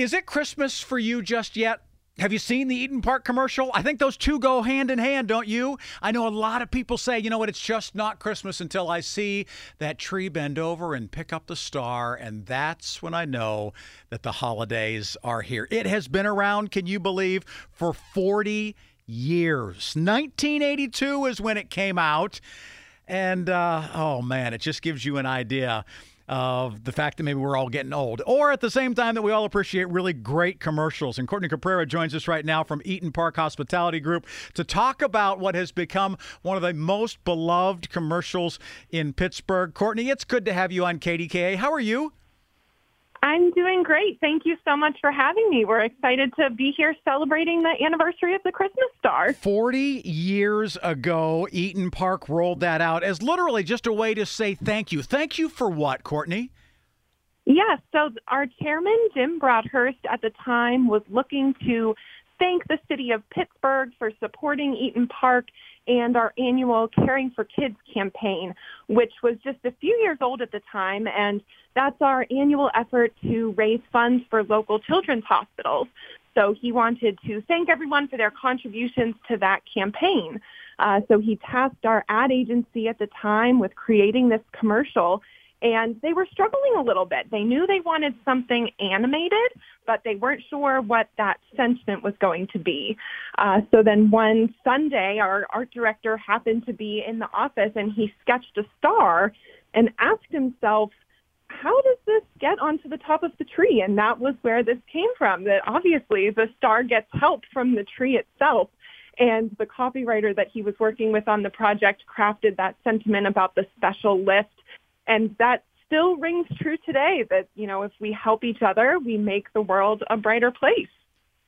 Is it Christmas for you just yet? Have you seen the Eat'n Park commercial? I think those two go hand in hand, don't you? I know a lot of people say, you know what, it's just not Christmas until I see that tree bend over and pick up the star, and that's when I know that the holidays are here. It has been around, can you believe, for 40 years. 1982 is when it came out. And uh, oh man, it just gives you an idea of the fact that maybe we're all getting old, or at the same time that we all appreciate really great commercials. And Courtney Caprara joins us right now from Eat'n Park Hospitality Group to talk about what has become one of the most beloved commercials in Pittsburgh. Courtney, it's good to have you on KDKA. How are you? I'm doing great. Thank you so much for having me. We're excited to be here celebrating the anniversary of the Christmas star. 40 years ago, Eat'n Park rolled that out as literally just a way to say thank you. Thank you for what, Courtney? Yes. So our chairman, Jim Broadhurst, at the time was looking to thank the city of Pittsburgh for supporting Eat'n Park and our annual Caring for Kids campaign, which was just a few years old at the time. And that's our annual effort to raise funds for local children's hospitals. So he wanted to thank everyone for their contributions to that campaign. Uh, so he tasked our ad agency at the time with creating this commercial and they were struggling a little bit. They knew they wanted something animated, but they weren't sure what that sentiment was going to be. Uh, so then one Sunday, our art director happened to be in the office and he sketched a star and asked himself, how does this get onto the top of the tree? And that was where this came from, that obviously the star gets help from the tree itself. And the copywriter that he was working with on the project crafted that sentiment about the special lift and that still rings true today that, you know, if we help each other, we make the world a brighter place.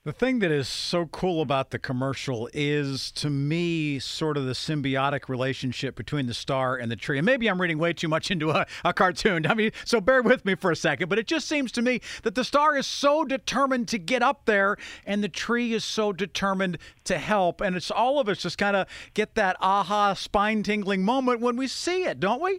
The thing that is so cool about the commercial is, to me, sort of the symbiotic relationship between the star and the tree. And maybe I'm reading way too much into a, a, cartoon. I mean, so bear with me for a second. But it just seems to me that the star is so determined to get up there, and the tree is so determined to help. And it's all of us just kind of get that aha, spine tingling moment when we see it, don't we?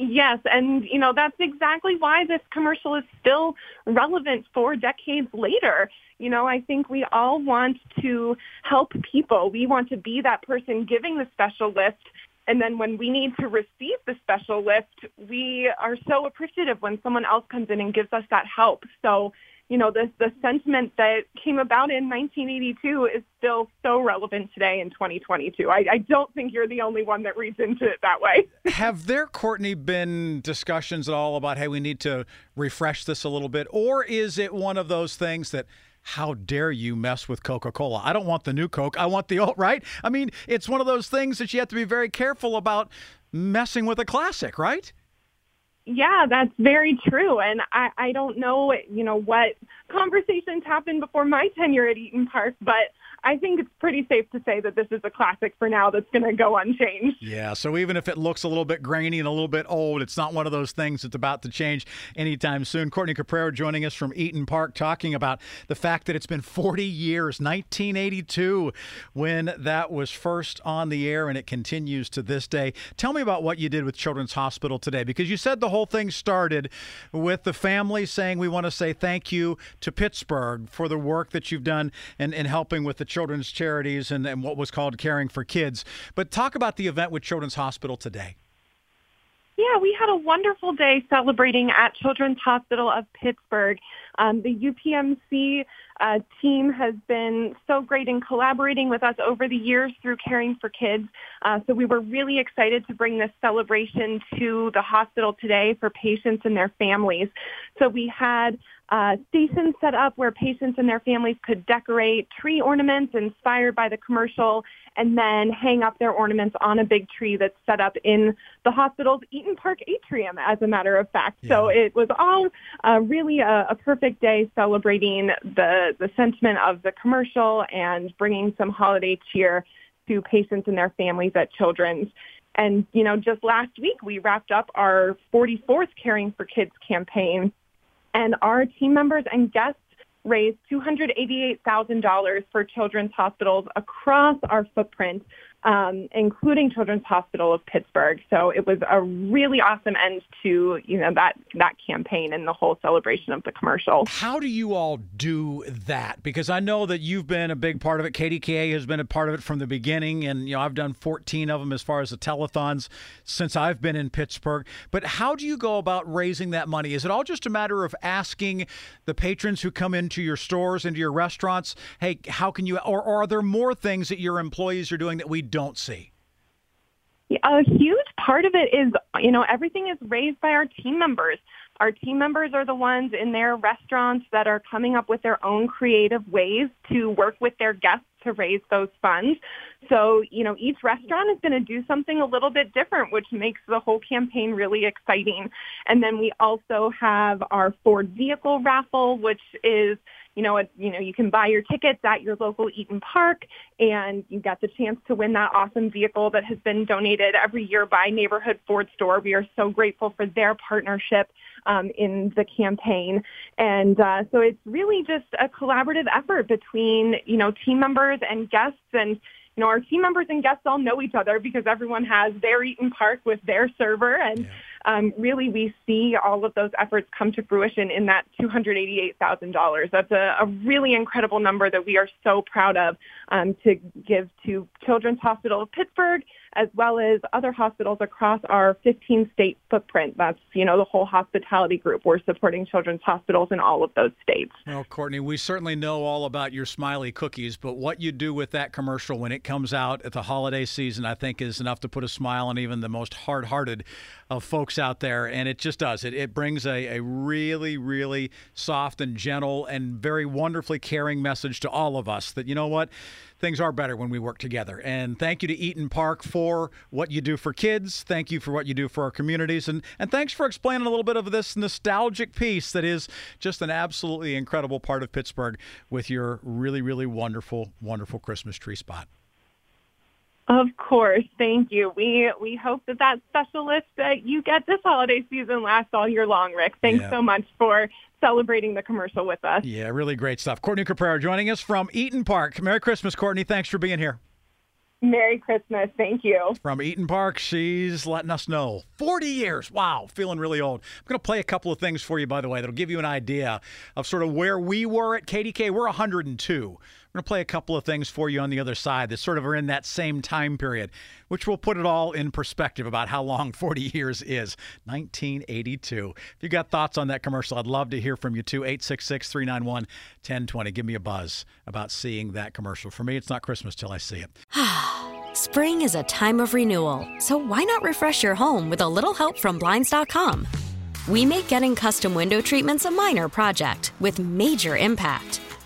Yes, and you know that's exactly why this commercial is still relevant four decades later. You know, I think we all want to help people. We want to be that person giving the special lift and then when we need to receive the special lift, we are so appreciative when someone else comes in and gives us that help. So you know, the, the sentiment that came about in 1982 is still so relevant today in 2022. I, I don't think you're the only one that reads into it that way. Have there, Courtney, been discussions at all about, hey, we need to refresh this a little bit? Or is it one of those things that, how dare you mess with Coca Cola? I don't want the new Coke. I want the old, right? I mean, it's one of those things that you have to be very careful about messing with a classic, right? Yeah, that's very true. And I, I don't know, you know, what conversations happened before my tenure at Eat'n Park, but I think it's pretty safe to say that this is a classic for now that's going to go unchanged. Yeah, so even if it looks a little bit grainy and a little bit old, it's not one of those things that's about to change anytime soon. Courtney Caprara joining us from Eat'n Park talking about the fact that it's been 40 years, 1982, when that was first on the air, and it continues to this day. Tell me about what you did with Children's Hospital today, because you said the whole thing started with the family saying, We want to say thank you to Pittsburgh for the work that you've done in, in helping with the children's charities and, and what was called Caring for Kids. But talk about the event with Children's Hospital today. Yeah, we had a wonderful day celebrating at Children's Hospital of Pittsburgh. Um, the UPMC uh, team has been so great in collaborating with us over the years through Caring for Kids. Uh, so we were really excited to bring this celebration to the hospital today for patients and their families. So we had uh, stations set up where patients and their families could decorate tree ornaments inspired by the commercial and then hang up their ornaments on a big tree that's set up in the hospital's Eat'n Park atrium, as a matter of fact. Yeah. So it was all uh, really a, a perfect day celebrating the, the sentiment of the commercial and bringing some holiday cheer to patients and their families at Children's. And, you know, just last week we wrapped up our 44th Caring for Kids campaign and our team members and guests raised $288,000 for children's hospitals across our footprint um, including Children's Hospital of Pittsburgh. So it was a really awesome end to you know that that campaign and the whole celebration of the commercial. How do you all do that? Because I know that you've been a big part of it. KDKA has been a part of it from the beginning, and you know I've done 14 of them as far as the telethons since I've been in Pittsburgh. But how do you go about raising that money? Is it all just a matter of asking the patrons who come into your stores, into your restaurants, hey, how can you? Or, or are there more things that your employees are doing that we don't see? A huge part of it is, you know, everything is raised by our team members. Our team members are the ones in their restaurants that are coming up with their own creative ways to work with their guests to raise those funds. So, you know, each restaurant is going to do something a little bit different, which makes the whole campaign really exciting. And then we also have our Ford vehicle raffle, which is you know, it, you know, you can buy your tickets at your local Eat'n Park and you get the chance to win that awesome vehicle that has been donated every year by Neighborhood Ford Store. We are so grateful for their partnership um, in the campaign. And uh, so it's really just a collaborative effort between, you know, team members and guests and you know, our team members and guests all know each other because everyone has their Eat'n Park with their server. And yeah. um, really, we see all of those efforts come to fruition in that $288,000. That's a, a, really incredible number that we are so proud of um, to give to Children's Hospital of Pittsburgh as well as other hospitals across our 15 state footprint. That's, you know, the whole hospitality group. We're supporting children's hospitals in all of those states. Well, Courtney, we certainly know all about your smiley cookies, but what you do with that commercial when it comes out at the holiday season, I think is enough to put a smile on even the most hard hearted of folks out there. And it just does. It, it brings a, a really, really soft and gentle and very wonderfully caring message to all of us that, you know what? Things are better when we work together. And thank you to Eat'n Park for what you do for kids. Thank you for what you do for our communities. And, and thanks for explaining a little bit of this nostalgic piece that is just an absolutely incredible part of Pittsburgh with your really, really wonderful, wonderful Christmas tree spot. Of course, thank you. We we hope that that special list that you get this holiday season lasts all year long, Rick. Thanks yeah. so much for celebrating the commercial with us. Yeah, really great stuff. Courtney Caprara joining us from Eat'n Park. Merry Christmas, Courtney. Thanks for being here. Merry Christmas. Thank you. From Eat'n Park, she's letting us know. 40 years. Wow, feeling really old. I'm going to play a couple of things for you, by the way, that'll give you an idea of sort of where we were at KDK. We're 102. Going to play a couple of things for you on the other side that sort of are in that same time period, which will put it all in perspective about how long 40 years is 1982. If you got thoughts on that commercial, I'd love to hear from you too. 866 391 1020. Give me a buzz about seeing that commercial. For me, it's not Christmas till I see it. Spring is a time of renewal, so why not refresh your home with a little help from Blinds.com? We make getting custom window treatments a minor project with major impact.